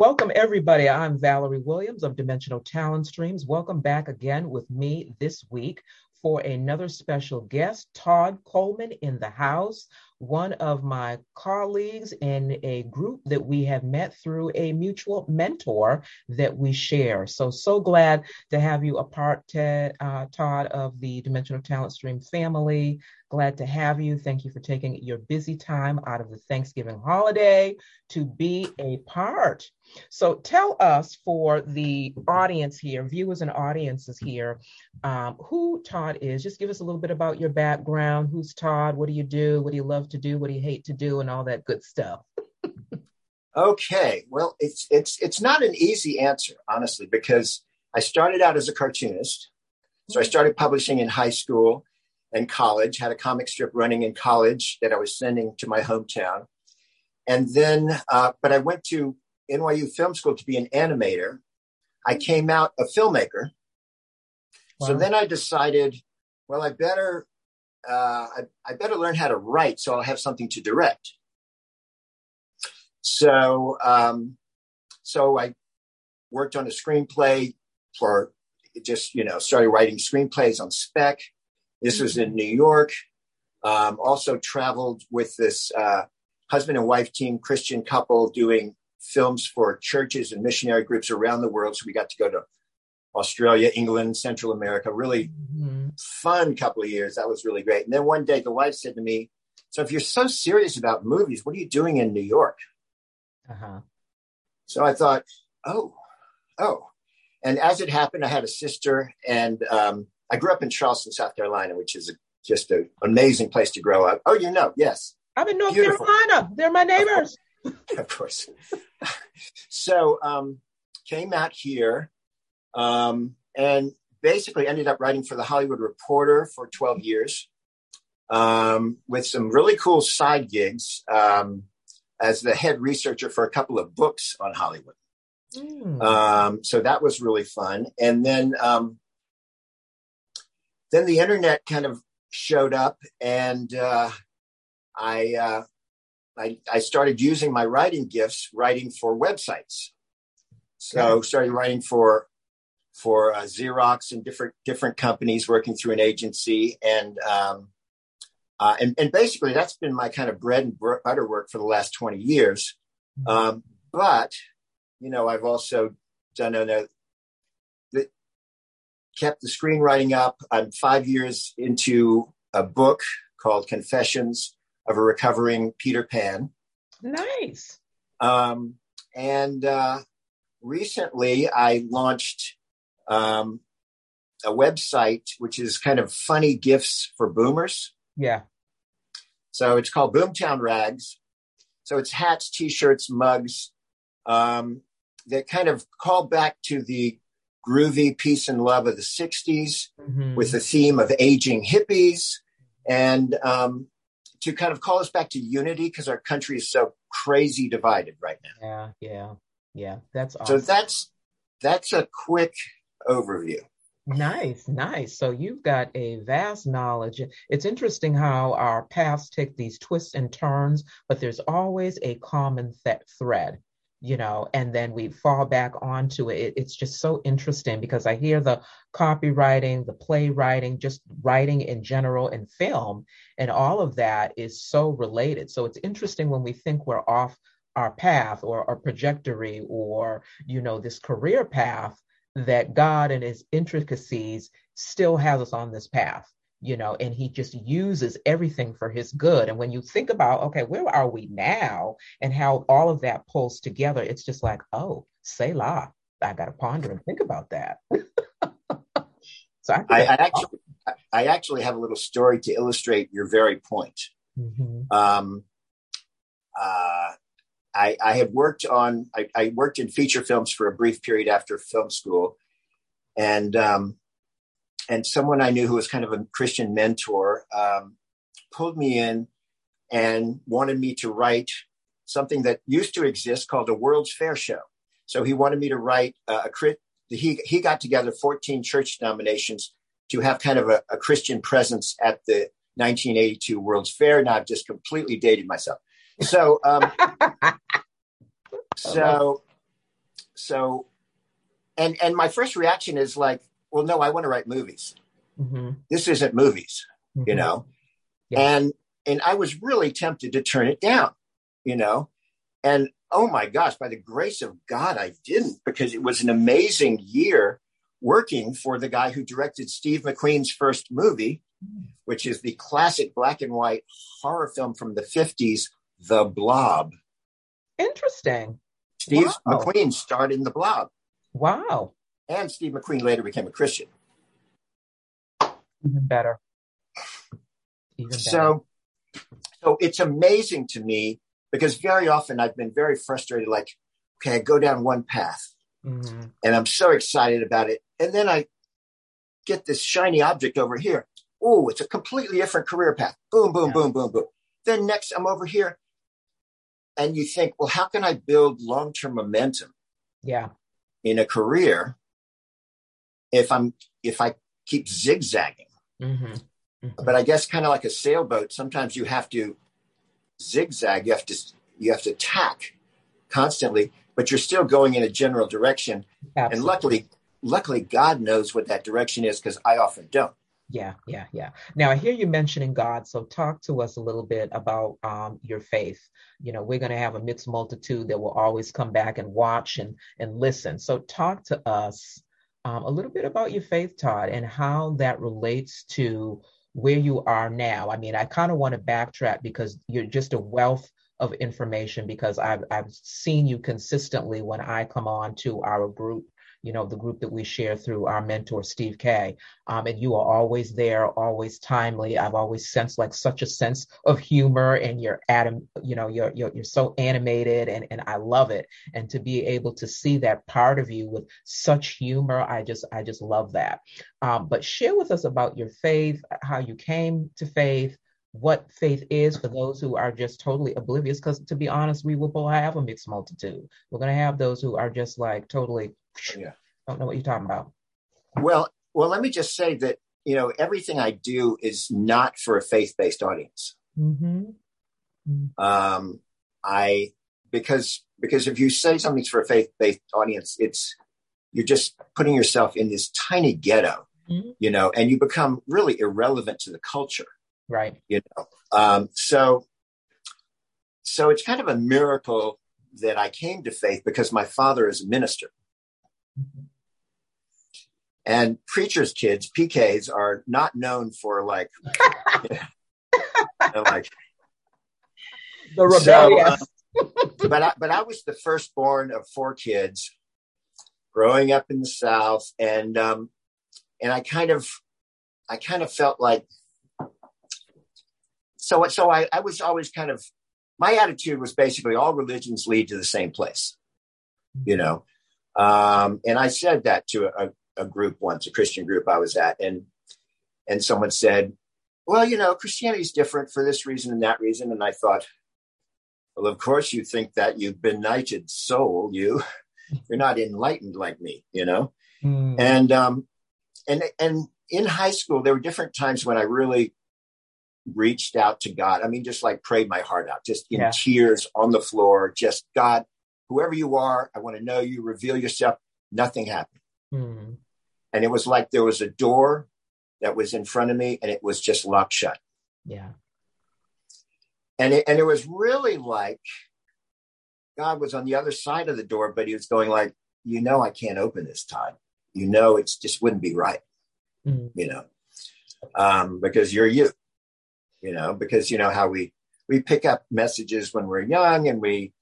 Welcome, everybody. I'm Valerie Williams of Dimensional Talent Streams. Welcome back again with me this week for another special guest, Todd Coleman in the house, one of my colleagues in a group that we have met through a mutual mentor that we share. So, so glad to have you a part, Ted, uh, Todd, of the Dimensional Talent Stream family. Glad to have you. Thank you for taking your busy time out of the Thanksgiving holiday to be a part. So tell us for the audience here, viewers and audiences here, um, who Todd is. Just give us a little bit about your background. Who's Todd? What do you do? What do you love to do? What he hate to do? And all that good stuff. okay, well, it's it's it's not an easy answer, honestly, because I started out as a cartoonist. So I started publishing in high school and college, had a comic strip running in college that I was sending to my hometown. And then, uh, but I went to NYU Film School to be an animator. I came out a filmmaker. Wow. So then I decided, well, I better, uh, I, I better learn how to write so I'll have something to direct. So, um, so I worked on a screenplay for just, you know, started writing screenplays on spec. This was in New York. Um, also traveled with this uh, husband and wife team, Christian couple, doing films for churches and missionary groups around the world. So we got to go to Australia, England, Central America. Really mm-hmm. fun couple of years. That was really great. And then one day, the wife said to me, "So if you're so serious about movies, what are you doing in New York?" Uh-huh. So I thought, "Oh, oh." And as it happened, I had a sister, and um, I grew up in Charleston, South Carolina, which is a, just an amazing place to grow up. Oh, you know, yes. I'm in North Beautiful. Carolina. They're my neighbors. Of course. of course. so um, came out here um, and basically ended up writing for the Hollywood Reporter for 12 years um, with some really cool side gigs um, as the head researcher for a couple of books on Hollywood. Mm. Um, so that was really fun. And then um, then the internet kind of showed up and uh, I, uh, I, I started using my writing gifts writing for websites so started writing for for uh, xerox and different different companies working through an agency and um, uh, and, and basically that's been my kind of bread and butter work for the last 20 years mm-hmm. um, but you know i've also done a, kept the screenwriting up. I'm five years into a book called Confessions of a Recovering Peter Pan. Nice. Um, and uh, recently I launched um, a website which is kind of funny gifts for boomers. Yeah. So it's called Boomtown Rags. So it's hats, t-shirts, mugs um, that kind of call back to the groovy peace and love of the 60s mm-hmm. with the theme of aging hippies and um, to kind of call us back to unity because our country is so crazy divided right now. Yeah, yeah, yeah. That's awesome. So that's that's a quick overview. Nice, nice. So you've got a vast knowledge. It's interesting how our paths take these twists and turns, but there's always a common th- thread you know, and then we fall back onto it. It's just so interesting because I hear the copywriting, the playwriting, just writing in general in film, and all of that is so related. So it's interesting when we think we're off our path or our trajectory or, you know, this career path that God and his intricacies still has us on this path you know, and he just uses everything for his good. And when you think about, okay, where are we now and how all of that pulls together, it's just like, oh, Selah. I got to ponder and think about that. so I, I, I actually, I actually have a little story to illustrate your very point. Mm-hmm. Um, uh, I, I had worked on, I, I, worked in feature films for a brief period after film school. And um, and someone I knew who was kind of a Christian mentor um, pulled me in and wanted me to write something that used to exist called a World's Fair show. So he wanted me to write a, crit. he he got together 14 church denominations to have kind of a, a Christian presence at the 1982 World's Fair. Now I've just completely dated myself. So um, so so, and and my first reaction is like, well, no, I want to write movies. Mm-hmm. This isn't movies, mm-hmm. you know, yeah. and and I was really tempted to turn it down, you know, and oh my gosh, by the grace of God, I didn't because it was an amazing year working for the guy who directed Steve McQueen's first movie, which is the classic black and white horror film from the 50s, The Blob. Interesting. Steve wow. McQueen starred in The Blob. Wow. And Steve McQueen later became a Christian. Even better. Even better. So, so it's amazing to me because very often I've been very frustrated. Like, okay, I go down one path mm-hmm. and I'm so excited about it. And then I get this shiny object over here. Oh, it's a completely different career path. Boom, boom, yeah. boom, boom, boom. Then next I'm over here. And you think, well, how can I build long term momentum? Yeah. In a career if I'm if I keep zigzagging. Mm-hmm. Mm-hmm. But I guess kind of like a sailboat, sometimes you have to zigzag. You have to you have to tack constantly, but you're still going in a general direction. Absolutely. And luckily, luckily, God knows what that direction is because I often don't. Yeah, yeah, yeah. Now I hear you mentioning God, so talk to us a little bit about um, your faith. You know, we're going to have a mixed multitude that will always come back and watch and and listen. So talk to us um, a little bit about your faith, Todd, and how that relates to where you are now. I mean, I kind of want to backtrack because you're just a wealth of information because I've I've seen you consistently when I come on to our group you know, the group that we share through our mentor, Steve Kay. Um, and you are always there, always timely. I've always sensed like such a sense of humor and you're atom, you know, you're, you're, you're so animated and, and I love it. And to be able to see that part of you with such humor, I just, I just love that. Um, but share with us about your faith, how you came to faith, what faith is for those who are just totally oblivious. Because to be honest, we will have a mixed multitude. We're going to have those who are just like totally yeah. Don't know what you're talking about. Well, well, let me just say that you know everything I do is not for a faith-based audience. Mm-hmm. Mm-hmm. Um, I because because if you say something's for a faith-based audience, it's you're just putting yourself in this tiny ghetto, mm-hmm. you know, and you become really irrelevant to the culture, right? You know, um, so so it's kind of a miracle that I came to faith because my father is a minister. And preachers' kids, PKs, are not known for like, you know, like the rebellious. So, uh, but I, but I was the firstborn of four kids, growing up in the South, and um, and I kind of, I kind of felt like, so so I, I was always kind of, my attitude was basically all religions lead to the same place, you know. Um, and I said that to a, a group once, a Christian group I was at, and and someone said, "Well, you know, Christianity is different for this reason and that reason." And I thought, well, of course you think that, you benighted soul, you. You're not enlightened like me, you know. Mm. And um, and and in high school, there were different times when I really reached out to God. I mean, just like prayed my heart out, just in yeah. tears on the floor, just God, whoever you are, I want to know you, reveal yourself. Nothing happened. Mm. And it was like there was a door that was in front of me and it was just locked shut. Yeah. And it, and it was really like God was on the other side of the door, but he was going like, you know, I can't open this time. You know, it's just wouldn't be right. Mm. You know, um, because you're you, you know, because you know how we, we pick up messages when we're young and we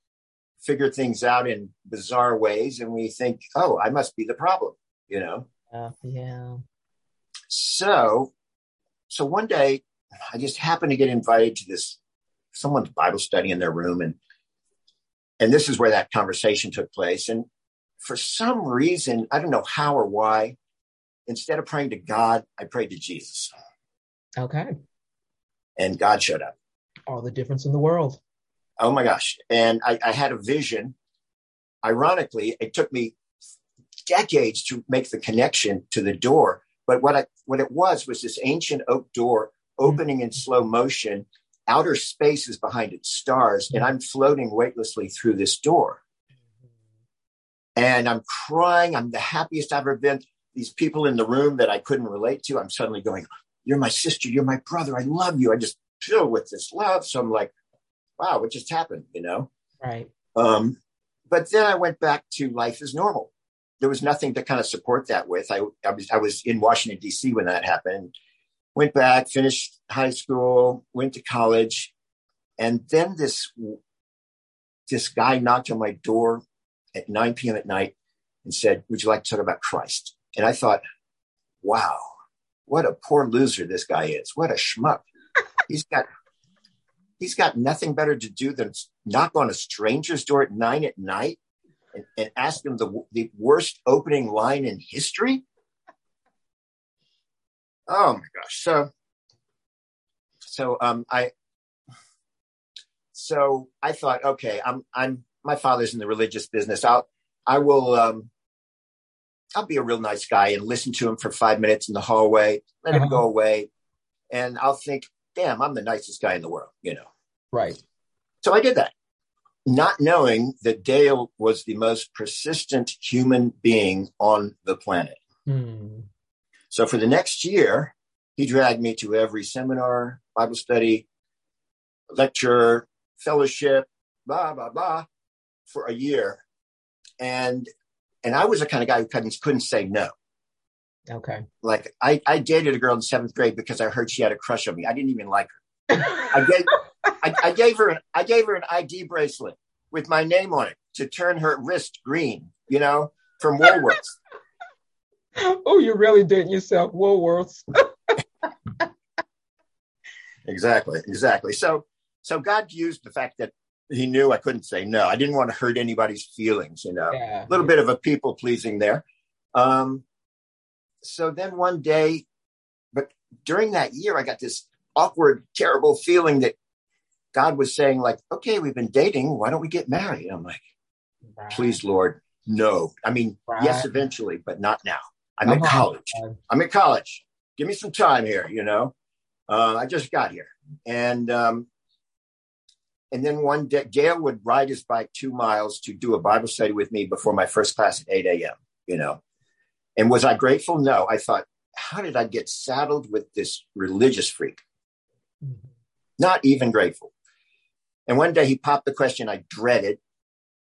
figure things out in bizarre ways and we think, oh, I must be the problem, you know? Uh, yeah. So, so one day I just happened to get invited to this someone's Bible study in their room and and this is where that conversation took place. And for some reason, I don't know how or why, instead of praying to God, I prayed to Jesus. Okay. And God showed up. All the difference in the world. Oh my gosh. And I, I had a vision. Ironically, it took me decades to make the connection to the door. But what I what it was was this ancient oak door opening in slow motion. Outer space is behind it, stars, and I'm floating weightlessly through this door. And I'm crying. I'm the happiest I've ever been. These people in the room that I couldn't relate to, I'm suddenly going, You're my sister. You're my brother. I love you. I just fill with this love. So I'm like, Wow, what just happened? You know? Right. Um, but then I went back to life as normal. There was nothing to kind of support that with. I, I was I was in Washington D.C. when that happened. Went back, finished high school, went to college, and then this this guy knocked on my door at 9 p.m. at night and said, "Would you like to talk about Christ?" And I thought, "Wow, what a poor loser this guy is! What a schmuck! he's got he's got nothing better to do than knock on a stranger's door at nine at night and, and ask him the, the worst opening line in history. Oh my gosh. So, so, um, I, so I thought, okay, I'm, I'm, my father's in the religious business. I'll, I will, um, I'll be a real nice guy and listen to him for five minutes in the hallway, let him go away. And I'll think, damn, I'm the nicest guy in the world, you know? Right. So I did that, not knowing that Dale was the most persistent human being on the planet. Hmm. So for the next year, he dragged me to every seminar, Bible study, lecture, fellowship, blah, blah, blah, for a year. And and I was the kind of guy who couldn't, couldn't say no. Okay. Like I, I dated a girl in seventh grade because I heard she had a crush on me. I didn't even like her. I gave I, I, gave her I gave her an ID bracelet with my name on it to turn her wrist green, you know, from Woolworths. oh, you really did yourself, Woolworths. exactly, exactly. So so God used the fact that he knew I couldn't say no. I didn't want to hurt anybody's feelings, you know. Yeah. A little bit of a people pleasing there. Um, so then one day, but during that year, I got this awkward, terrible feeling that God was saying, like, okay, we've been dating. Why don't we get married? I'm like, right. please, Lord, no. I mean, right. yes, eventually, but not now. I'm in college. I'm in college. Give me some time here, you know. Uh, I just got here. And um, and then one day, Dale would ride his bike two miles to do a Bible study with me before my first class at 8 a.m., you know. And was I grateful? No. I thought, how did I get saddled with this religious freak? Mm-hmm. Not even grateful. And one day he popped the question I dreaded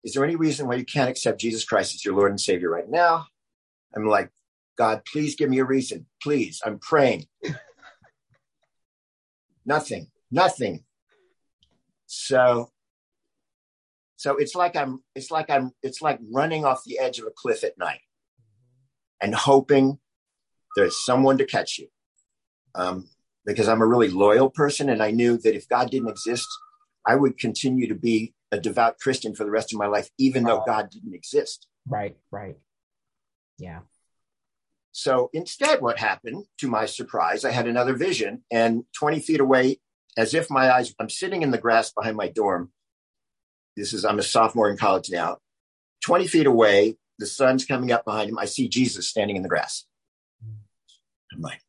Is there any reason why you can't accept Jesus Christ as your Lord and Savior right now? I'm like, God, please give me a reason. Please, I'm praying. nothing, nothing. So so it's like I'm it's like I'm it's like running off the edge of a cliff at night and hoping there's someone to catch you. Um, because I'm a really loyal person and I knew that if God didn't exist, I would continue to be a devout Christian for the rest of my life, even though God didn't exist. Right, right. Yeah. So instead, what happened, to my surprise, I had another vision, and 20 feet away as if my eyes, I'm sitting in the grass behind my dorm. This is, I'm a sophomore in college now. 20 feet away, the sun's coming up behind him. I see Jesus standing in the grass. I'm like,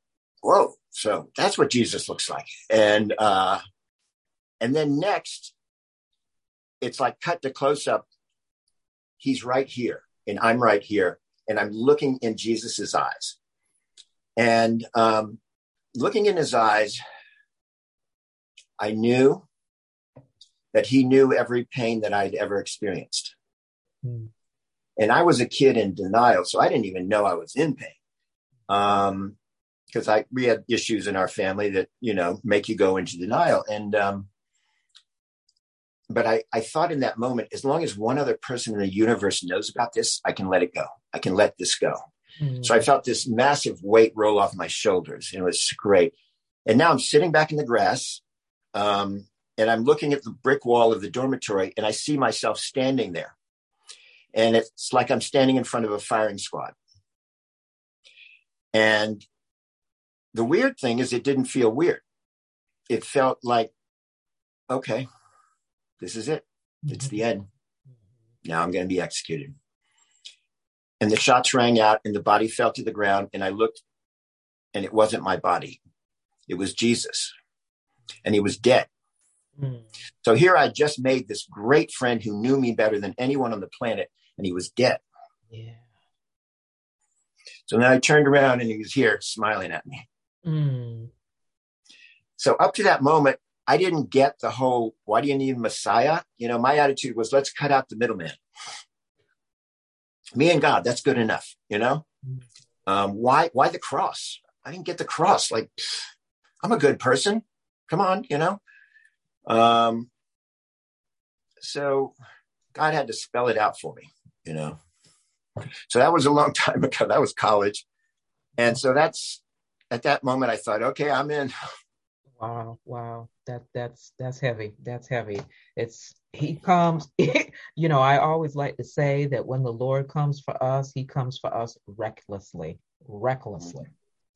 whoa. So that's what Jesus looks like. And, uh, and then next, it's like cut to close up. He's right here and I'm right here. And I'm looking in Jesus's eyes. And, um, looking in his eyes, I knew that he knew every pain that I'd ever experienced. Mm. And I was a kid in denial, so I didn't even know I was in pain. Um, because I we had issues in our family that you know make you go into denial, and um, but I I thought in that moment, as long as one other person in the universe knows about this, I can let it go. I can let this go. Mm. So I felt this massive weight roll off my shoulders, and it was great. And now I'm sitting back in the grass, um, and I'm looking at the brick wall of the dormitory and I see myself standing there. And it's like I'm standing in front of a firing squad. And the weird thing is, it didn't feel weird. It felt like, okay, this is it. It's the end. Now I'm going to be executed. And the shots rang out and the body fell to the ground. And I looked and it wasn't my body. It was Jesus and he was dead. Mm. So here I just made this great friend who knew me better than anyone on the planet, and he was dead. Yeah. So then I turned around and he was here smiling at me. Mm. So up to that moment, I didn't get the whole, why do you need Messiah? You know, my attitude was, let's cut out the middleman. Me and God, that's good enough. You know, um, why, why the cross? I didn't get the cross. Like, I'm a good person. Come on, you know? Um, so God had to spell it out for me, you know? So that was a long time ago. That was college. And so that's at that moment I thought, okay, I'm in. Wow, wow. That that's that's heavy. That's heavy. It's he comes, you know, I always like to say that when the Lord comes for us, he comes for us recklessly, recklessly.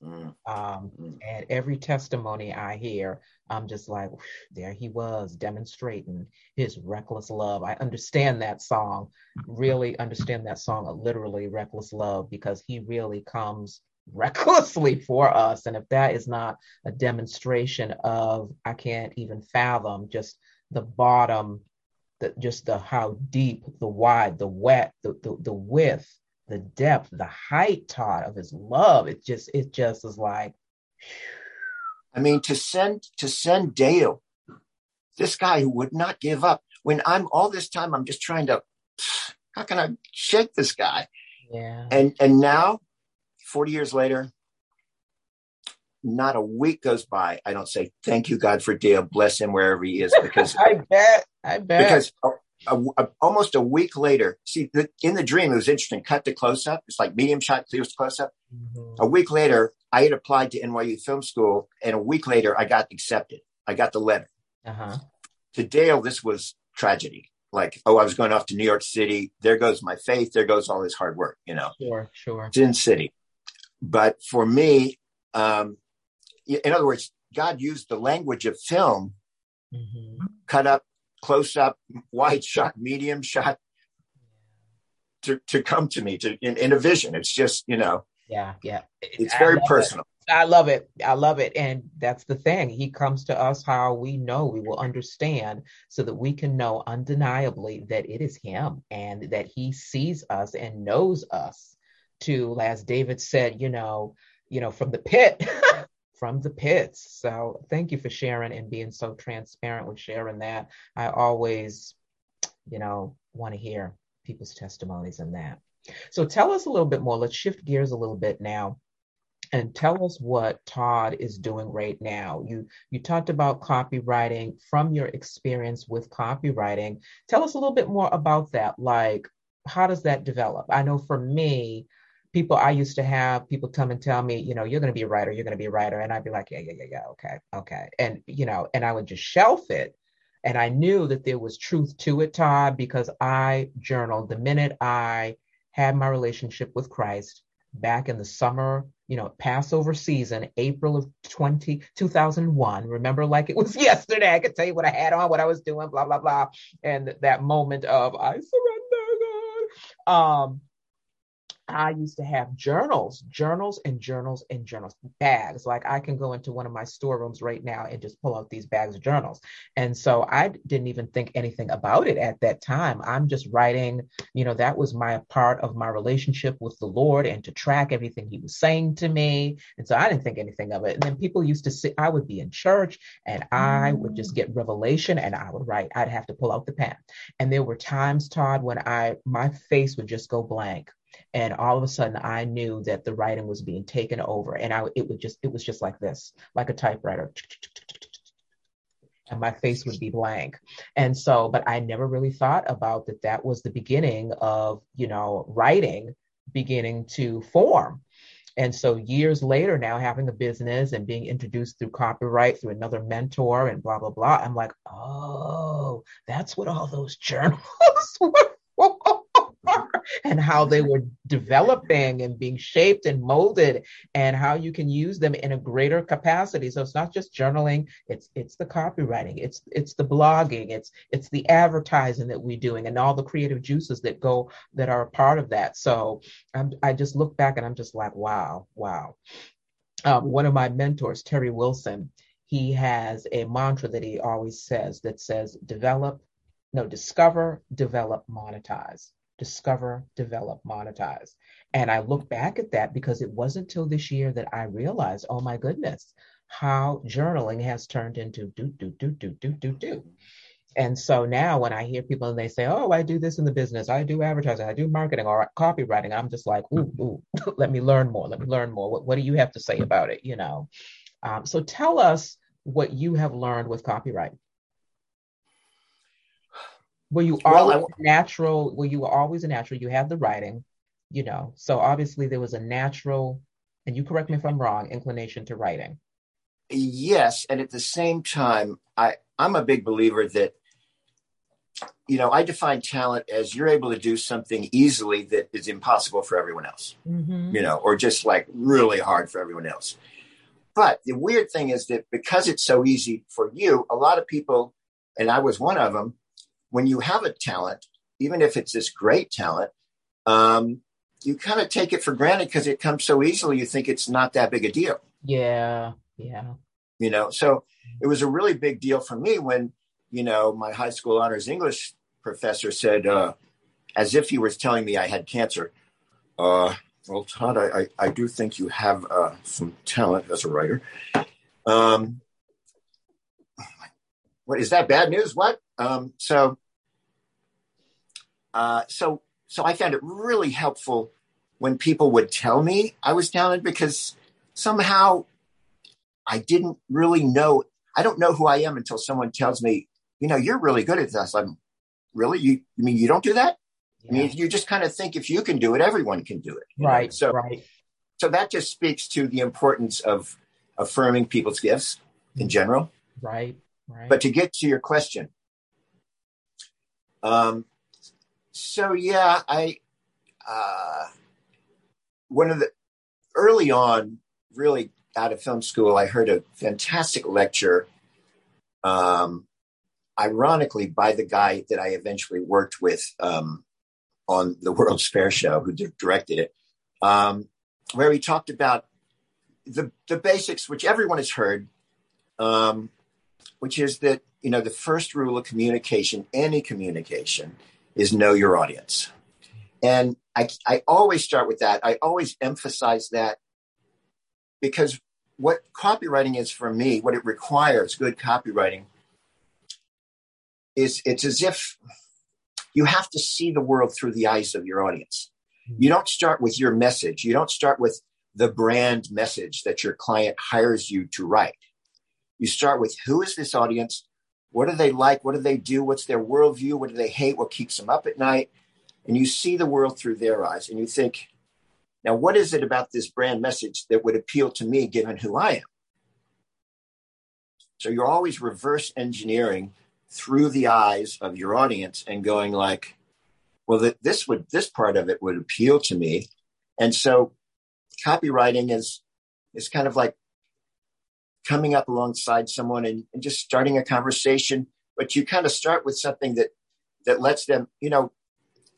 Mm. Um, mm. and every testimony I hear, I'm just like, there he was demonstrating his reckless love. I understand that song, really understand that song, literally reckless love, because he really comes recklessly for us. And if that is not a demonstration of, I can't even fathom just the bottom, the, just the how deep, the wide, the wet, the, the, the width the depth, the height, Todd, of his love. It just, it just is like. I mean, to send to send Dale, this guy who would not give up. When I'm all this time, I'm just trying to. How can I shake this guy? Yeah. And and now, forty years later, not a week goes by I don't say thank you God for Dale, bless him wherever he is because I bet I bet because a, a, almost a week later, see, the, in the dream, it was interesting. Cut to close up. It's like medium shot, clear close up. Mm-hmm. A week later, I had applied to NYU Film School, and a week later, I got accepted. I got the letter. Uh-huh. To Dale, this was tragedy. Like, oh, I was going off to New York City. There goes my faith. There goes all this hard work. You know. Sure, sure. Sin City. But for me, um, in other words, God used the language of film, mm-hmm. cut up close up, wide shot, medium shot to, to come to me to in, in a vision. It's just, you know, yeah, yeah. It's very personal. It. I love it. I love it. And that's the thing. He comes to us how we know we will understand so that we can know undeniably that it is him and that he sees us and knows us to, as David said, you know, you know, from the pit, from the pits. So thank you for sharing and being so transparent with sharing that. I always, you know, want to hear people's testimonies in that. So tell us a little bit more. Let's shift gears a little bit now and tell us what Todd is doing right now. You you talked about copywriting from your experience with copywriting. Tell us a little bit more about that. Like how does that develop? I know for me, people I used to have people come and tell me, you know, you're going to be a writer, you're going to be a writer. And I'd be like, yeah, yeah, yeah, yeah, okay, okay. And, you know, and I would just shelf it. And I knew that there was truth to it, Todd, because I journaled the minute I had my relationship with Christ back in the summer, you know, Passover season, April of 20, 2001. Remember, like it was yesterday. I could tell you what I had on, what I was doing, blah, blah, blah. And that moment of, I surrender, God. Um, I used to have journals, journals and journals and journals, bags. Like I can go into one of my storerooms right now and just pull out these bags of journals. And so I didn't even think anything about it at that time. I'm just writing, you know, that was my part of my relationship with the Lord and to track everything he was saying to me. And so I didn't think anything of it. And then people used to sit, I would be in church and I would just get revelation and I would write. I'd have to pull out the pen. And there were times, Todd, when I my face would just go blank and all of a sudden i knew that the writing was being taken over and i it would just it was just like this like a typewriter. And my face would be blank. And so but i never really thought about that that was the beginning of you know writing beginning to form. And so years later now having a business and being introduced through copyright through another mentor and blah blah blah i'm like oh that's what all those journals were and how they were developing and being shaped and molded and how you can use them in a greater capacity. So it's not just journaling it's it's the copywriting it's it's the blogging it's it's the advertising that we're doing and all the creative juices that go that are a part of that. So I'm, i just look back and i'm just like wow wow. Um, one of my mentors terry wilson he has a mantra that he always says that says develop no discover develop monetize discover, develop, monetize. And I look back at that because it wasn't until this year that I realized, oh my goodness, how journaling has turned into do, do, do, do, do, do, do. And so now when I hear people and they say, oh, I do this in the business, I do advertising, I do marketing or copywriting, I'm just like, ooh, ooh, let me learn more. Let me learn more. What, what do you have to say about it? You know? Um, so tell us what you have learned with copyright. Were you well, always I, natural? Were you always a natural? You have the writing, you know. So obviously there was a natural, and you correct me if I'm wrong, inclination to writing. Yes, and at the same time, I I'm a big believer that you know, I define talent as you're able to do something easily that is impossible for everyone else, mm-hmm. you know, or just like really hard for everyone else. But the weird thing is that because it's so easy for you, a lot of people, and I was one of them, when you have a talent, even if it's this great talent, um, you kind of take it for granted because it comes so easily. You think it's not that big a deal. Yeah. Yeah. You know, so it was a really big deal for me when, you know, my high school honors English professor said, uh, as if he was telling me I had cancer, uh, well, Todd, I, I, I, do think you have uh, some talent as a writer. Um, what is that bad news? What? Um, so, uh, so, so I found it really helpful when people would tell me I was talented because somehow I didn't really know. I don't know who I am until someone tells me, you know, you're really good at this. I'm really you. I mean, you don't do that. Yeah. I mean, you just kind of think if you can do it, everyone can do it. Right. Know? So, right. So that just speaks to the importance of affirming people's gifts in general. Right. Right. But to get to your question, um, so yeah, I uh, one of the early on, really out of film school, I heard a fantastic lecture um, ironically by the guy that I eventually worked with um, on the World's Fair show, who directed it, um, where he talked about the the basics, which everyone has heard, um, which is that you know the first rule of communication, any communication, is know your audience, and I I always start with that. I always emphasize that because what copywriting is for me, what it requires, good copywriting is it's as if you have to see the world through the eyes of your audience. You don't start with your message. You don't start with the brand message that your client hires you to write. You start with who is this audience? What do they like? What do they do? What's their worldview? What do they hate? What keeps them up at night? And you see the world through their eyes and you think, now, what is it about this brand message that would appeal to me given who I am? So you're always reverse engineering through the eyes of your audience and going like, well, that this would this part of it would appeal to me, and so copywriting is is kind of like coming up alongside someone and, and just starting a conversation. But you kind of start with something that that lets them, you know,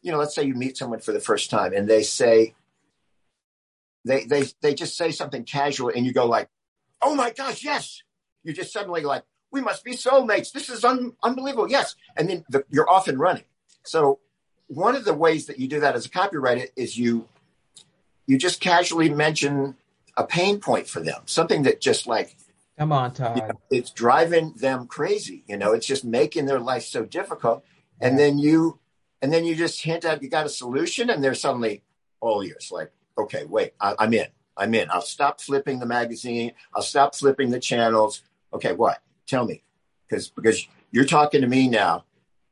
you know, let's say you meet someone for the first time and they say, they they they just say something casual and you go like, oh my gosh, yes. You just suddenly like, we must be soulmates. This is un- unbelievable. Yes. And then the, you're off and running. So one of the ways that you do that as a copywriter is you you just casually mention a pain point for them, something that just like come on, Todd, you know, it's driving them crazy. You know, it's just making their life so difficult. And then you and then you just hint at you got a solution, and they're suddenly all ears. Like, okay, wait, I, I'm in. I'm in. I'll stop flipping the magazine. I'll stop flipping the channels. Okay, what? Tell me, because because you're talking to me now.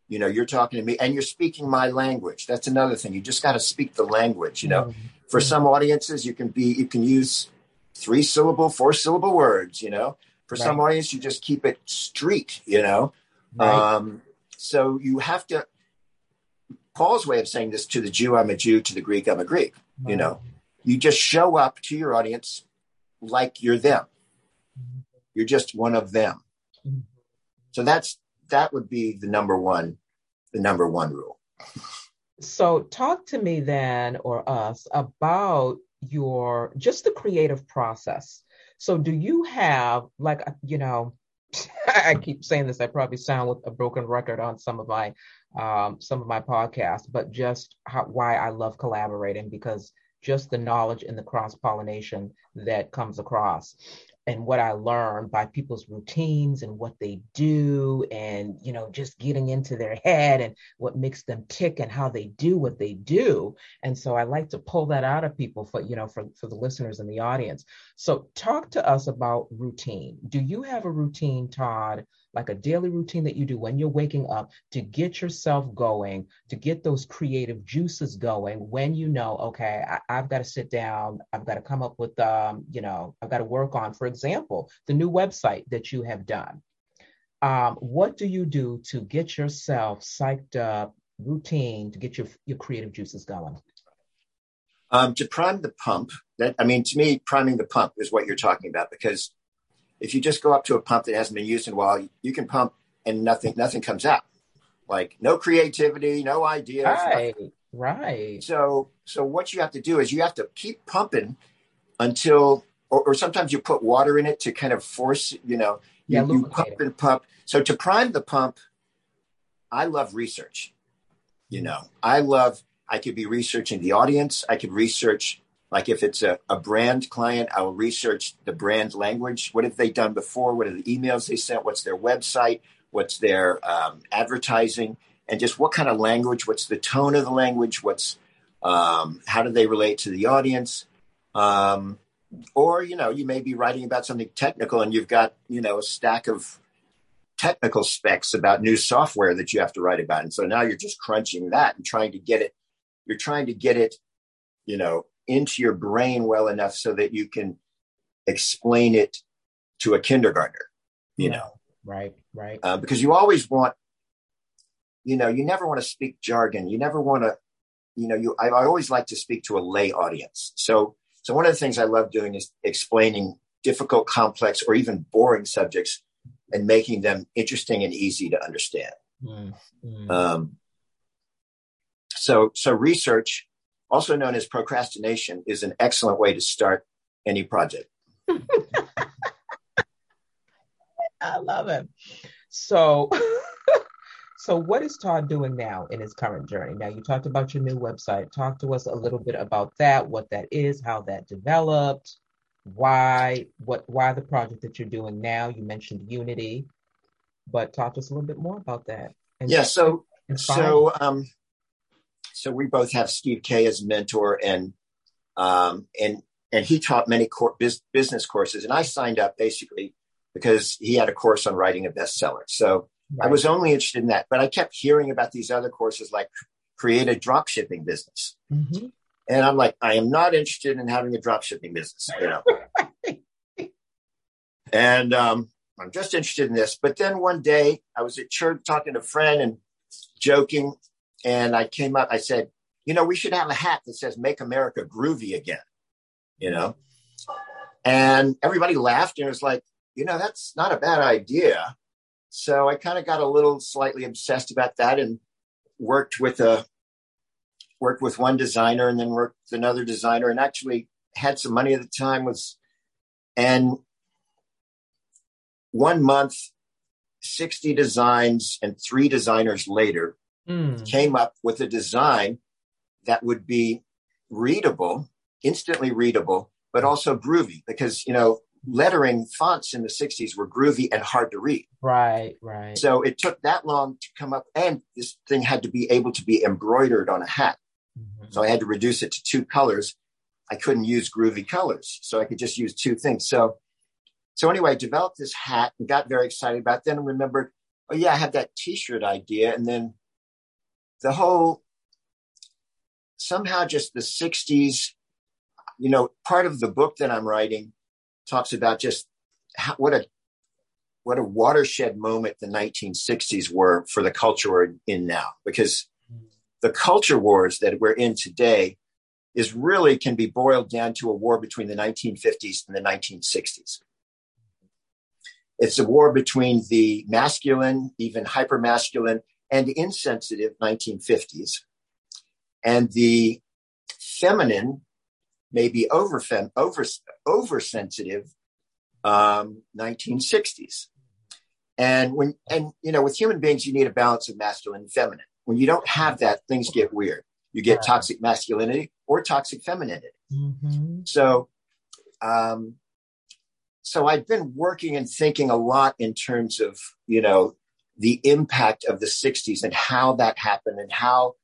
You know, you're talking to me, and you're speaking my language. That's another thing. You just got to speak the language. You know, mm-hmm. for some audiences, you can be you can use three syllable, four syllable words. You know, for right. some audience, you just keep it street. You know, right. um, so you have to. Paul's way of saying this to the Jew, I'm a Jew. To the Greek, I'm a Greek. Right. You know, you just show up to your audience like you're them. Mm-hmm. You're just one of them. So that's that would be the number one, the number one rule. So talk to me then or us about your just the creative process. So do you have like you know I keep saying this, I probably sound with a broken record on some of my um, some of my podcasts, but just how, why I love collaborating because just the knowledge and the cross pollination that comes across and what I learned by people's routines and what they do and you know just getting into their head and what makes them tick and how they do what they do. And so I like to pull that out of people for you know for for the listeners in the audience. So talk to us about routine. Do you have a routine Todd like a daily routine that you do when you're waking up to get yourself going, to get those creative juices going when you know, okay, I, have got to sit down, I've got to come up with, um, you know, I've got to work on, for example, the new website that you have done. Um, what do you do to get yourself psyched up, routine, to get your, your creative juices going? Um, to prime the pump, that I mean, to me, priming the pump is what you're talking about because if you just go up to a pump that hasn't been used in a while, you can pump and nothing nothing comes out. Like no creativity, no ideas. Right. Nothing. Right. So so what you have to do is you have to keep pumping until or, or sometimes you put water in it to kind of force, you know, yeah, you, you pump and pump. So to prime the pump, I love research. You know, I love I could be researching the audience. I could research like if it's a, a brand client, I will research the brand language. What have they done before? What are the emails they sent? What's their website? What's their um, advertising? And just what kind of language? What's the tone of the language? What's um, how do they relate to the audience? Um, or you know, you may be writing about something technical, and you've got you know a stack of technical specs about new software that you have to write about, and so now you're just crunching that and trying to get it. You're trying to get it, you know, into your brain well enough so that you can explain it to a kindergartner you know? Right right. Uh, because you always want you know you never want to speak jargon. You never want to you know you I, I always like to speak to a lay audience. So so one of the things i love doing is explaining difficult complex or even boring subjects and making them interesting and easy to understand. Mm, mm. Um, so so research also known as procrastination, is an excellent way to start any project. I love it. So, so what is Todd doing now in his current journey? Now, you talked about your new website. Talk to us a little bit about that, what that is, how that developed, why, what, why the project that you're doing now. You mentioned Unity, but talk to us a little bit more about that. And yeah. So, so, um, so we both have Steve Kay as a mentor, and um, and and he taught many cor- business courses, and I signed up basically because he had a course on writing a bestseller. So right. I was only interested in that, but I kept hearing about these other courses like create a drop shipping business. Mm-hmm. And I'm like, I am not interested in having a drop shipping business, you know. and um, I'm just interested in this. But then one day I was at church talking to a friend and joking, and I came up, I said, you know, we should have a hat that says make America groovy again, you know? And everybody laughed and it was like, you know, that's not a bad idea. So I kind of got a little slightly obsessed about that and worked with a worked with one designer and then worked with another designer and actually had some money at the time was and one month 60 designs and three designers later mm. came up with a design that would be readable, instantly readable, but also groovy because, you know, lettering fonts in the 60s were groovy and hard to read. Right, right. So it took that long to come up, and this thing had to be able to be embroidered on a hat. Mm-hmm. So I had to reduce it to two colors. I couldn't use groovy colors, so I could just use two things. So, so anyway, I developed this hat and got very excited about it. Then remembered, oh yeah, I had that T-shirt idea, and then the whole somehow just the 60s you know part of the book that i'm writing talks about just how, what a what a watershed moment the 1960s were for the culture we're in now. Because the culture wars that we're in today is really can be boiled down to a war between the 1950s and the 1960s it's a war between the masculine even hyper masculine and insensitive 1950s, and the feminine, maybe over over oversensitive um, 1960s. And when and you know, with human beings, you need a balance of masculine and feminine. when you don't have that, things get weird. You get toxic masculinity or toxic femininity. Mm-hmm. So, um, so I've been working and thinking a lot in terms of, you know, the impact of the 60s and how that happened and how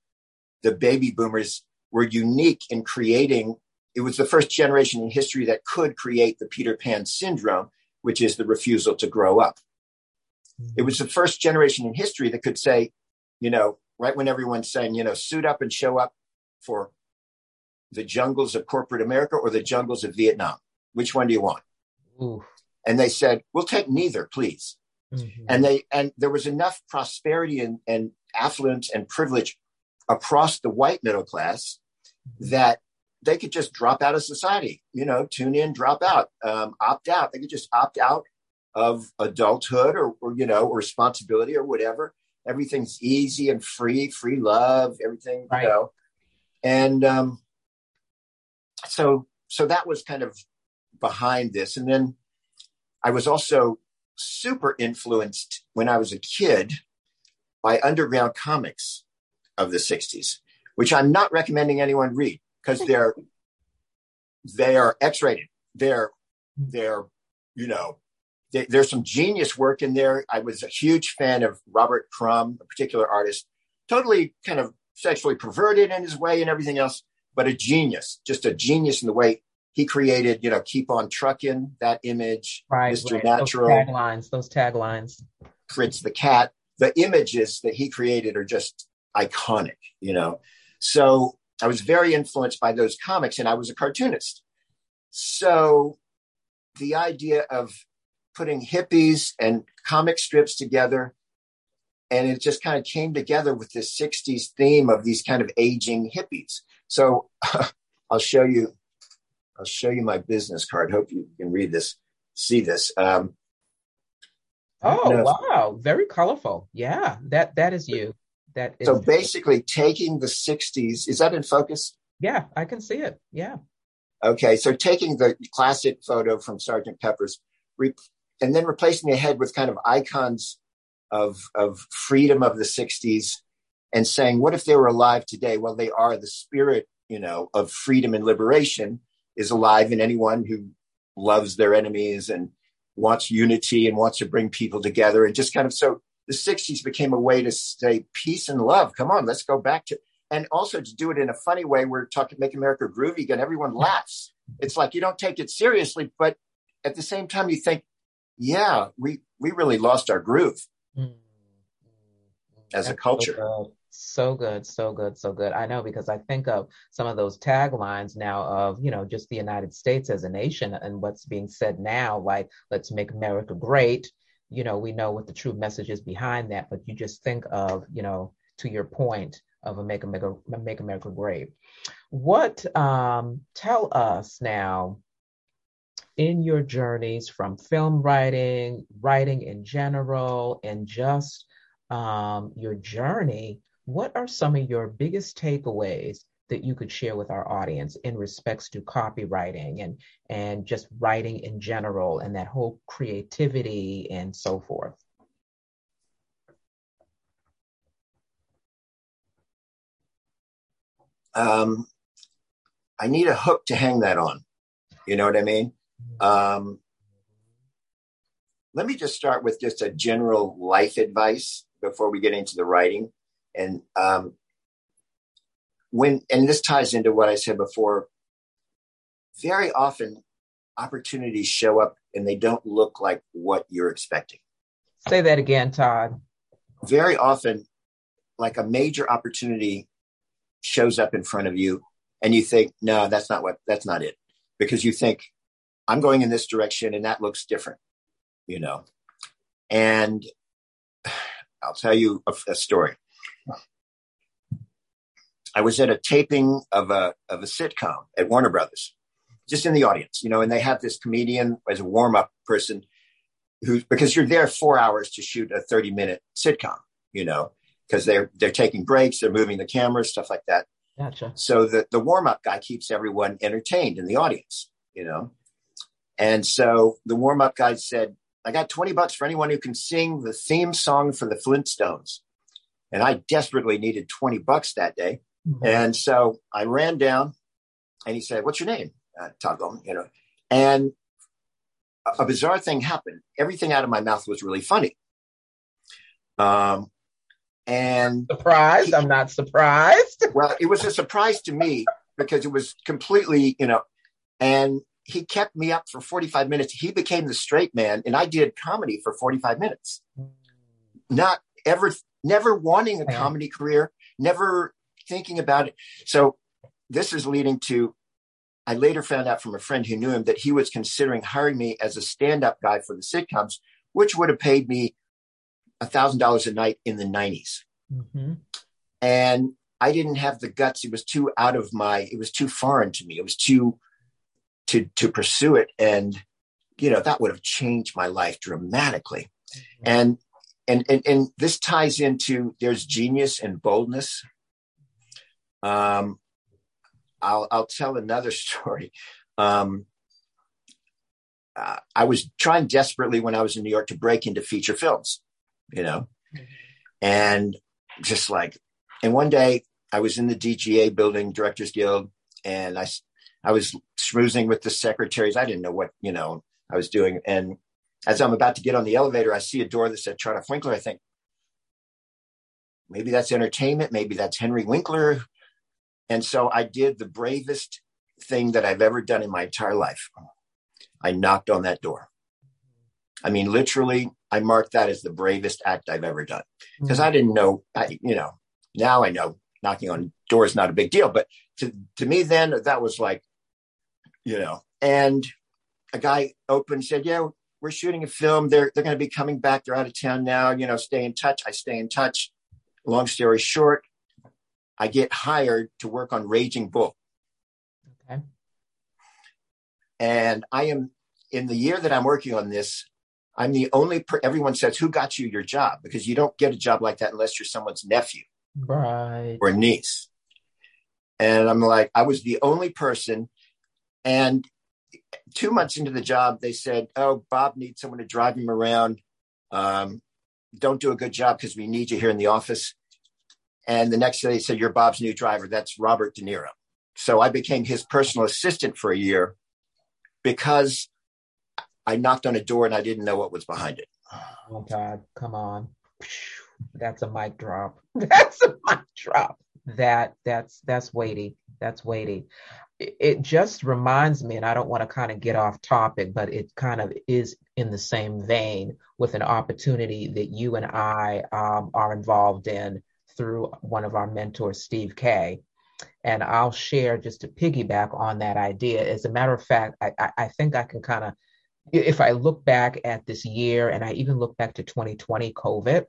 the baby boomers were unique in creating. It was the first generation in history that could create the Peter Pan syndrome, which is the refusal to grow up. It was the first generation in history that could say, you know, right when everyone's saying, you know, suit up and show up for the jungles of corporate America or the jungles of Vietnam. Which one do you want? Ooh. And they said, we'll take neither, please. Mm-hmm. And they and there was enough prosperity and, and affluence and privilege across the white middle class that they could just drop out of society, you know, tune in, drop out, um, opt out. They could just opt out of adulthood or, or, you know, responsibility or whatever. Everything's easy and free, free love, everything, right. you know. And um, so, so that was kind of behind this. And then I was also super influenced when I was a kid by underground comics of the 60s, which I'm not recommending anyone read because they're they are X-rated. They're they're you know they, there's some genius work in there. I was a huge fan of Robert Crumb, a particular artist, totally kind of sexually perverted in his way and everything else, but a genius, just a genius in the way he created, you know, keep on trucking that image, right, Mr. Right. Natural those taglines, those taglines, Fritz the cat. The images that he created are just iconic, you know. So I was very influenced by those comics, and I was a cartoonist. So the idea of putting hippies and comic strips together and it just kind of came together with this 60s theme of these kind of aging hippies so i'll show you I'll show you my business card. Hope you can read this, see this. Um, oh wow, very colorful. Yeah, that that is you. That is so basically taking the '60s. Is that in focus? Yeah, I can see it. Yeah. Okay, so taking the classic photo from Sergeant Pepper's, re- and then replacing the head with kind of icons of of freedom of the '60s, and saying, what if they were alive today? Well, they are the spirit, you know, of freedom and liberation is alive in anyone who loves their enemies and wants unity and wants to bring people together and just kind of so the 60s became a way to say peace and love. Come on let's go back to and also to do it in a funny way we're talking make america groovy again. Everyone laughs. It's like you don't take it seriously but at the same time you think yeah we we really lost our groove mm-hmm. as a culture so good, so good, so good. I know because I think of some of those taglines now of, you know, just the United States as a nation and what's being said now, like, let's make America great. You know, we know what the true message is behind that, but you just think of, you know, to your point of a make America, make America great. What, um, tell us now in your journeys from film writing, writing in general, and just um, your journey what are some of your biggest takeaways that you could share with our audience in respects to copywriting and and just writing in general and that whole creativity and so forth? Um, i need a hook to hang that on. You know what i mean? Um, let me just start with just a general life advice before we get into the writing and um, when, and this ties into what I said before, very often opportunities show up and they don't look like what you're expecting. Say that again, Todd. Very often, like a major opportunity shows up in front of you and you think, no, that's not what, that's not it. Because you think, I'm going in this direction and that looks different, you know? And I'll tell you a, a story. I was at a taping of a of a sitcom at Warner Brothers, just in the audience, you know, and they have this comedian as a warm up person who because you're there four hours to shoot a 30 minute sitcom, you know, because they're they're taking breaks, they're moving the cameras, stuff like that. Gotcha. So the the warm up guy keeps everyone entertained in the audience, you know. And so the warm up guy said, I got 20 bucks for anyone who can sing the theme song for the Flintstones. And I desperately needed 20 bucks that day. Mm-hmm. And so I ran down and he said, What's your name? Uh, you know. And a bizarre thing happened. Everything out of my mouth was really funny. Um, and surprised, he, I'm not surprised. well, it was a surprise to me because it was completely, you know, and he kept me up for 45 minutes. He became the straight man, and I did comedy for 45 minutes. Not ever, never wanting a comedy career, never thinking about it. So this is leading to I later found out from a friend who knew him that he was considering hiring me as a stand up guy for the sitcoms, which would have paid me $1,000 a night in the 90s. Mm-hmm. And I didn't have the guts. It was too out of my, it was too foreign to me. It was too, to, to pursue it. And, you know, that would have changed my life dramatically. Mm-hmm. And, and, and, and this ties into there's genius and boldness. Um, I'll, I'll tell another story. Um, uh, I was trying desperately when I was in New York to break into feature films, you know, and just like, and one day I was in the DGA building, Directors Guild, and I, I was schmoozing with the secretaries. I didn't know what, you know, I was doing. And as I'm about to get on the elevator, I see a door that said Chartoff Winkler. I think maybe that's entertainment. Maybe that's Henry Winkler. And so I did the bravest thing that I've ever done in my entire life. I knocked on that door. I mean, literally, I marked that as the bravest act I've ever done because I didn't know, I, you know, now I know knocking on doors not a big deal, but to, to me then that was like, you know, and a guy opened said, yeah, we're shooting a film. They're, they're going to be coming back. They're out of town now, you know, stay in touch. I stay in touch. Long story short, I get hired to work on Raging Bull. Okay. And I am in the year that I'm working on this, I'm the only per- everyone says, Who got you your job? Because you don't get a job like that unless you're someone's nephew right. or niece. And I'm like, I was the only person. And two months into the job, they said, Oh, Bob needs someone to drive him around. Um, don't do a good job because we need you here in the office. And the next day they said, You're Bob's new driver. That's Robert De Niro. So I became his personal assistant for a year because I knocked on a door and I didn't know what was behind it. Oh, God, come on. That's a mic drop. That's a mic drop. That that's that's weighty. That's weighty. It, just reminds me, and I don't want to kind of get off topic, but it kind of is in the same vein with an opportunity that you and I um, are involved in through one of our mentors, Steve Kay. And I'll share just to piggyback on that idea. As a matter of fact, I, I think I can kind of, if I look back at this year and I even look back to 2020 COVID,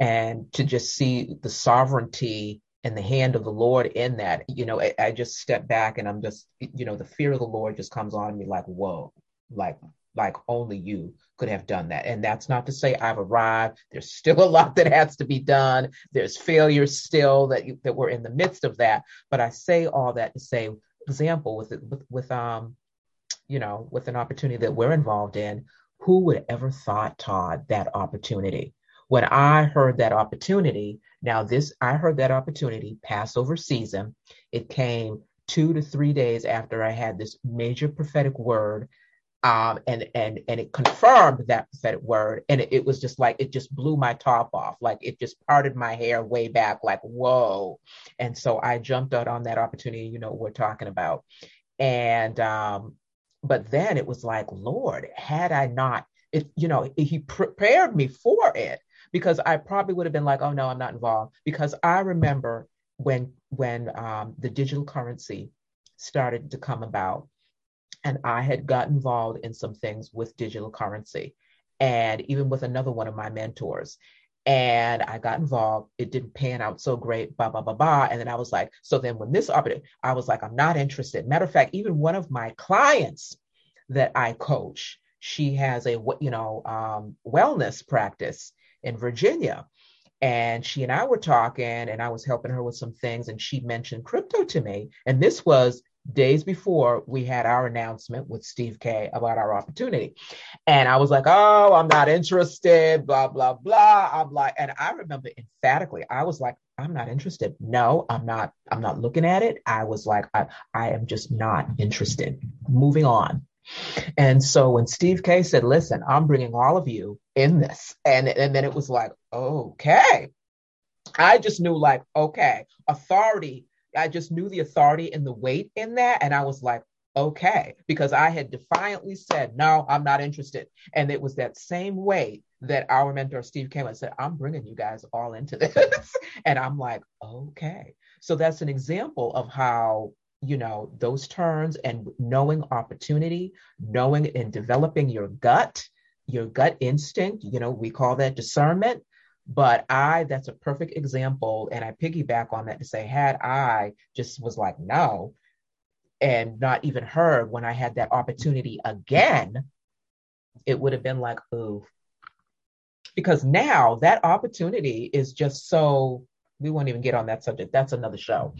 and to just see the sovereignty and the hand of the Lord in that, you know, I, I just step back and I'm just, you know, the fear of the Lord just comes on me like, whoa, like like only you could have done that. And that's not to say I've arrived. There's still a lot that has to be done. There's failures still that you, that we're in the midst of that. But I say all that to say, example with with, with um, you know, with an opportunity that we're involved in, who would ever thought, Todd, that opportunity? When I heard that opportunity, now this I heard that opportunity Passover season. It came two to three days after I had this major prophetic word um, and and and it confirmed that prophetic word, and it, it, was just like it just blew my top off, like it just parted my hair way back, like whoa. And so I jumped out on that opportunity. You know, we're talking about, and um, but then it was like, Lord, had I not, it, you know, He prepared me for it because I probably would have been like, oh no, I'm not involved, because I remember when when um, the digital currency started to come about and I had got involved in some things with digital currency and even with another one of my mentors. And I got involved. It didn't pan out so great, blah, blah, blah, blah. And then I was like, so then when this opportunity, I was like, I'm not interested. Matter of fact, even one of my clients that I coach, she has a, you know, um, wellness practice in Virginia. And she and I were talking, and I was helping her with some things, and she mentioned crypto to me. And this was days before we had our announcement with Steve K about our opportunity. And I was like, oh, I'm not interested, blah, blah, blah. I'm like, and I remember emphatically, I was like, I'm not interested. No, I'm not, I'm not looking at it. I was like, I, I am just not interested. Moving on. And so when Steve K said, listen, I'm bringing all of you in this. And, and then it was like, okay. I just knew like, okay, authority I just knew the authority and the weight in that. And I was like, okay, because I had defiantly said, no, I'm not interested. And it was that same way that our mentor Steve came and said, I'm bringing you guys all into this. and I'm like, okay. So that's an example of how, you know, those turns and knowing opportunity, knowing and developing your gut, your gut instinct, you know, we call that discernment but I, that's a perfect example. And I piggyback on that to say, had I just was like, no, and not even heard when I had that opportunity again, it would have been like, ooh. Because now that opportunity is just so, we won't even get on that subject. That's another show.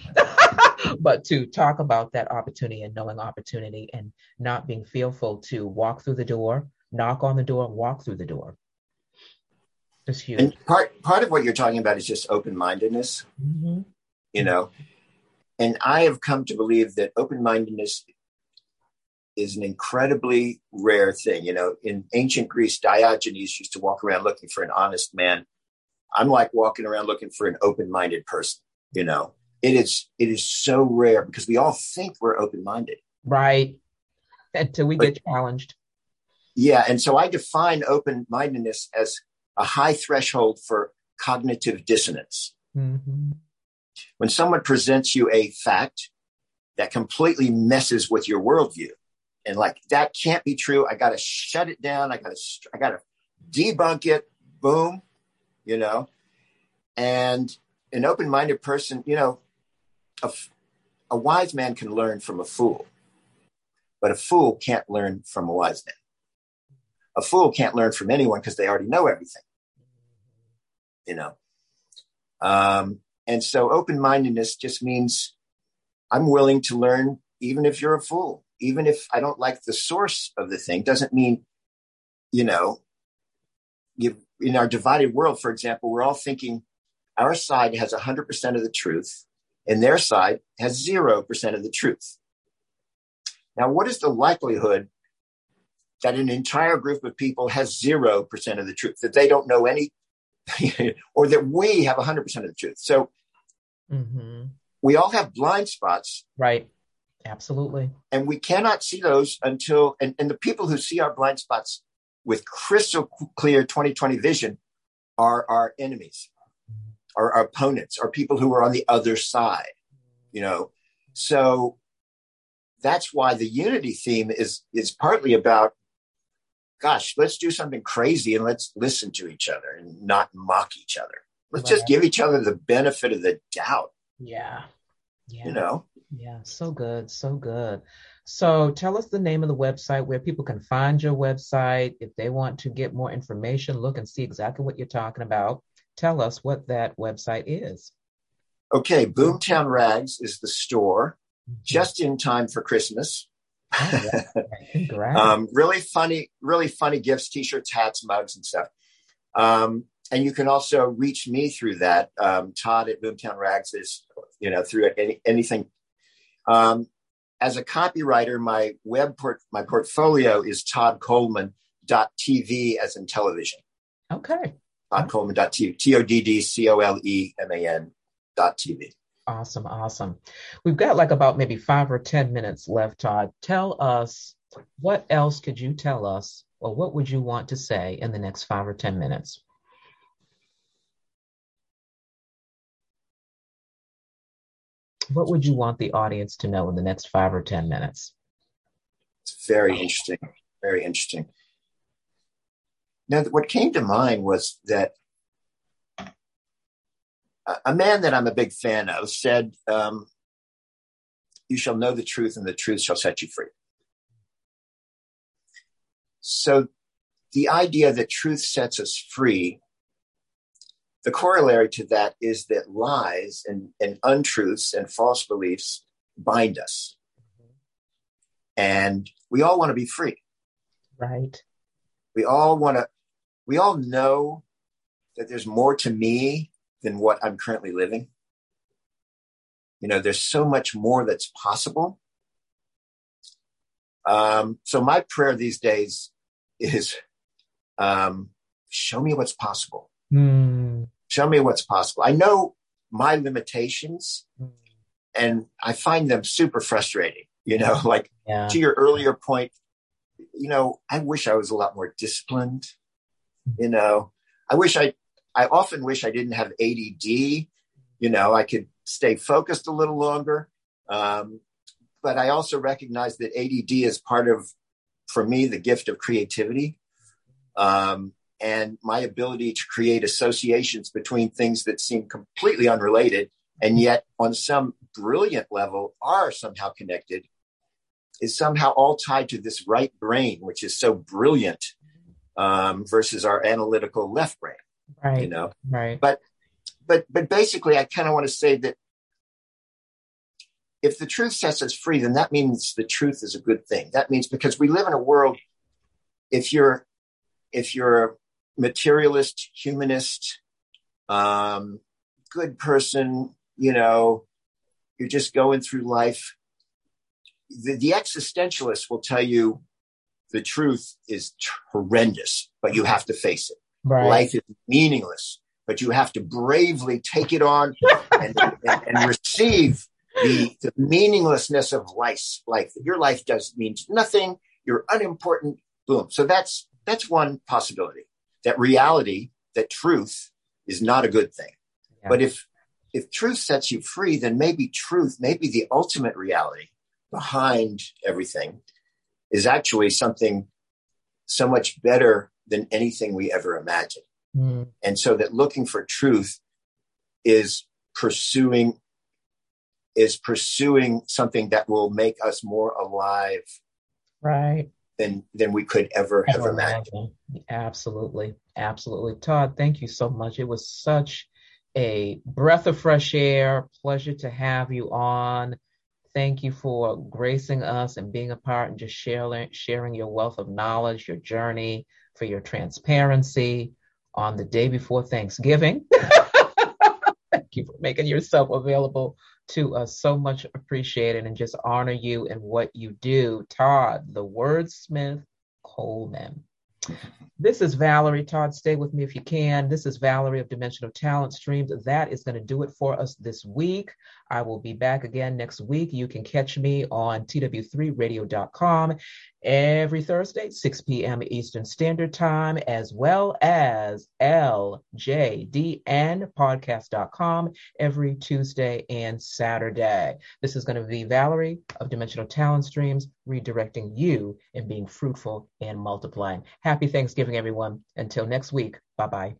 but to talk about that opportunity and knowing opportunity and not being fearful to walk through the door, knock on the door, walk through the door is huge. And part part of what you're talking about is just open mindedness. Mm-hmm. You know, and I have come to believe that open mindedness is an incredibly rare thing. You know, in ancient Greece, Diogenes used to walk around looking for an honest man. I'm like walking around looking for an open minded person. You know, it is it is so rare because we all think we're open minded, right? Until we but, get challenged. Yeah, and so I define open mindedness as a high threshold for cognitive dissonance. Mm-hmm. When someone presents you a fact that completely messes with your worldview, and like that can't be true, I got to shut it down. I got to, I got to debunk it. Boom, you know. And an open-minded person, you know, a, a wise man can learn from a fool, but a fool can't learn from a wise man. A fool can't learn from anyone because they already know everything you know. Um, and so open mindedness just means I'm willing to learn, even if you're a fool, even if I don't like the source of the thing, doesn't mean, you know, you, in our divided world, for example, we're all thinking our side has 100% of the truth and their side has 0% of the truth. Now, what is the likelihood that an entire group of people has 0% of the truth, that they don't know any or that we have 100% of the truth. So mm-hmm. we all have blind spots. Right. Absolutely. And we cannot see those until, and, and the people who see our blind spots with crystal clear 2020 vision are our enemies, are our opponents, are people who are on the other side, you know. So that's why the unity theme is is partly about gosh, let's do something crazy and let's listen to each other and not mock each other. Let's right. just give each other the benefit of the doubt. Yeah. Yeah. You know? Yeah. So good. So good. So tell us the name of the website where people can find your website. If they want to get more information, look and see exactly what you're talking about. Tell us what that website is. Okay. Boomtown Rags is the store mm-hmm. just in time for Christmas. um, really funny, really funny gifts, t-shirts, hats, mugs, and stuff. Um, and you can also reach me through that. Um, Todd at Boomtown Rags is, you know, through any, anything. Um, as a copywriter, my web port, my portfolio is toddcoleman.tv as in television. Okay. Todd Coleman.tv, T-O-D-D-C-O-L-E-M-A-N dot TV. Awesome, awesome. We've got like about maybe five or 10 minutes left, Todd. Tell us what else could you tell us, or what would you want to say in the next five or 10 minutes? What would you want the audience to know in the next five or 10 minutes? It's very interesting. Very interesting. Now, what came to mind was that a man that I'm a big fan of said, um, You shall know the truth, and the truth shall set you free. So, the idea that truth sets us free, the corollary to that is that lies and, and untruths and false beliefs bind us. And we all want to be free. Right. We all want to, we all know that there's more to me than what I'm currently living. You know, there's so much more that's possible. Um, so my prayer these days is um, show me what's possible. Mm. Show me what's possible. I know my limitations Mm. and I find them super frustrating. You know, like Yeah. to your earlier point, you know, I wish I was a lot more disciplined. You know, I wish I, I often wish I didn't have ADD. You know, I could stay focused a little longer. Um, but I also recognize that ADD is part of, for me, the gift of creativity. Um, and my ability to create associations between things that seem completely unrelated and yet on some brilliant level are somehow connected is somehow all tied to this right brain, which is so brilliant um, versus our analytical left brain. Right. You know, Right. but but but basically, I kind of want to say that if the truth sets us free, then that means the truth is a good thing. That means because we live in a world. If you're if you're a materialist, humanist, um, good person, you know, you're just going through life. The, the existentialist will tell you the truth is horrendous, but you have to face it. Right. Life is meaningless, but you have to bravely take it on and, and, and receive the, the meaninglessness of life. Life, your life does means nothing. You're unimportant. Boom. So that's that's one possibility. That reality, that truth, is not a good thing. Yeah. But if if truth sets you free, then maybe truth, maybe the ultimate reality behind everything, is actually something so much better than anything we ever imagined. Mm. And so that looking for truth is pursuing is pursuing something that will make us more alive Right. than than we could ever have Ever imagined. imagine. Absolutely. Absolutely. Todd, thank you so much. It was such a breath of fresh air. Pleasure to have you on. Thank you for gracing us and being a part and just sharing sharing your wealth of knowledge, your journey, for your transparency on the day before Thanksgiving. Thank you for making yourself available to us. So much appreciated and just honor you and what you do. Todd, the wordsmith Coleman. This is Valerie. Todd, stay with me if you can. This is Valerie of Dimensional Talent Streams. That is going to do it for us this week. I will be back again next week. You can catch me on tw3radio.com every Thursday, 6 p.m. Eastern Standard Time, as well as LJDNpodcast.com every Tuesday and Saturday. This is going to be Valerie of Dimensional Talent Streams redirecting you and being fruitful and multiplying. Happy Thanksgiving, everyone. Until next week, bye bye.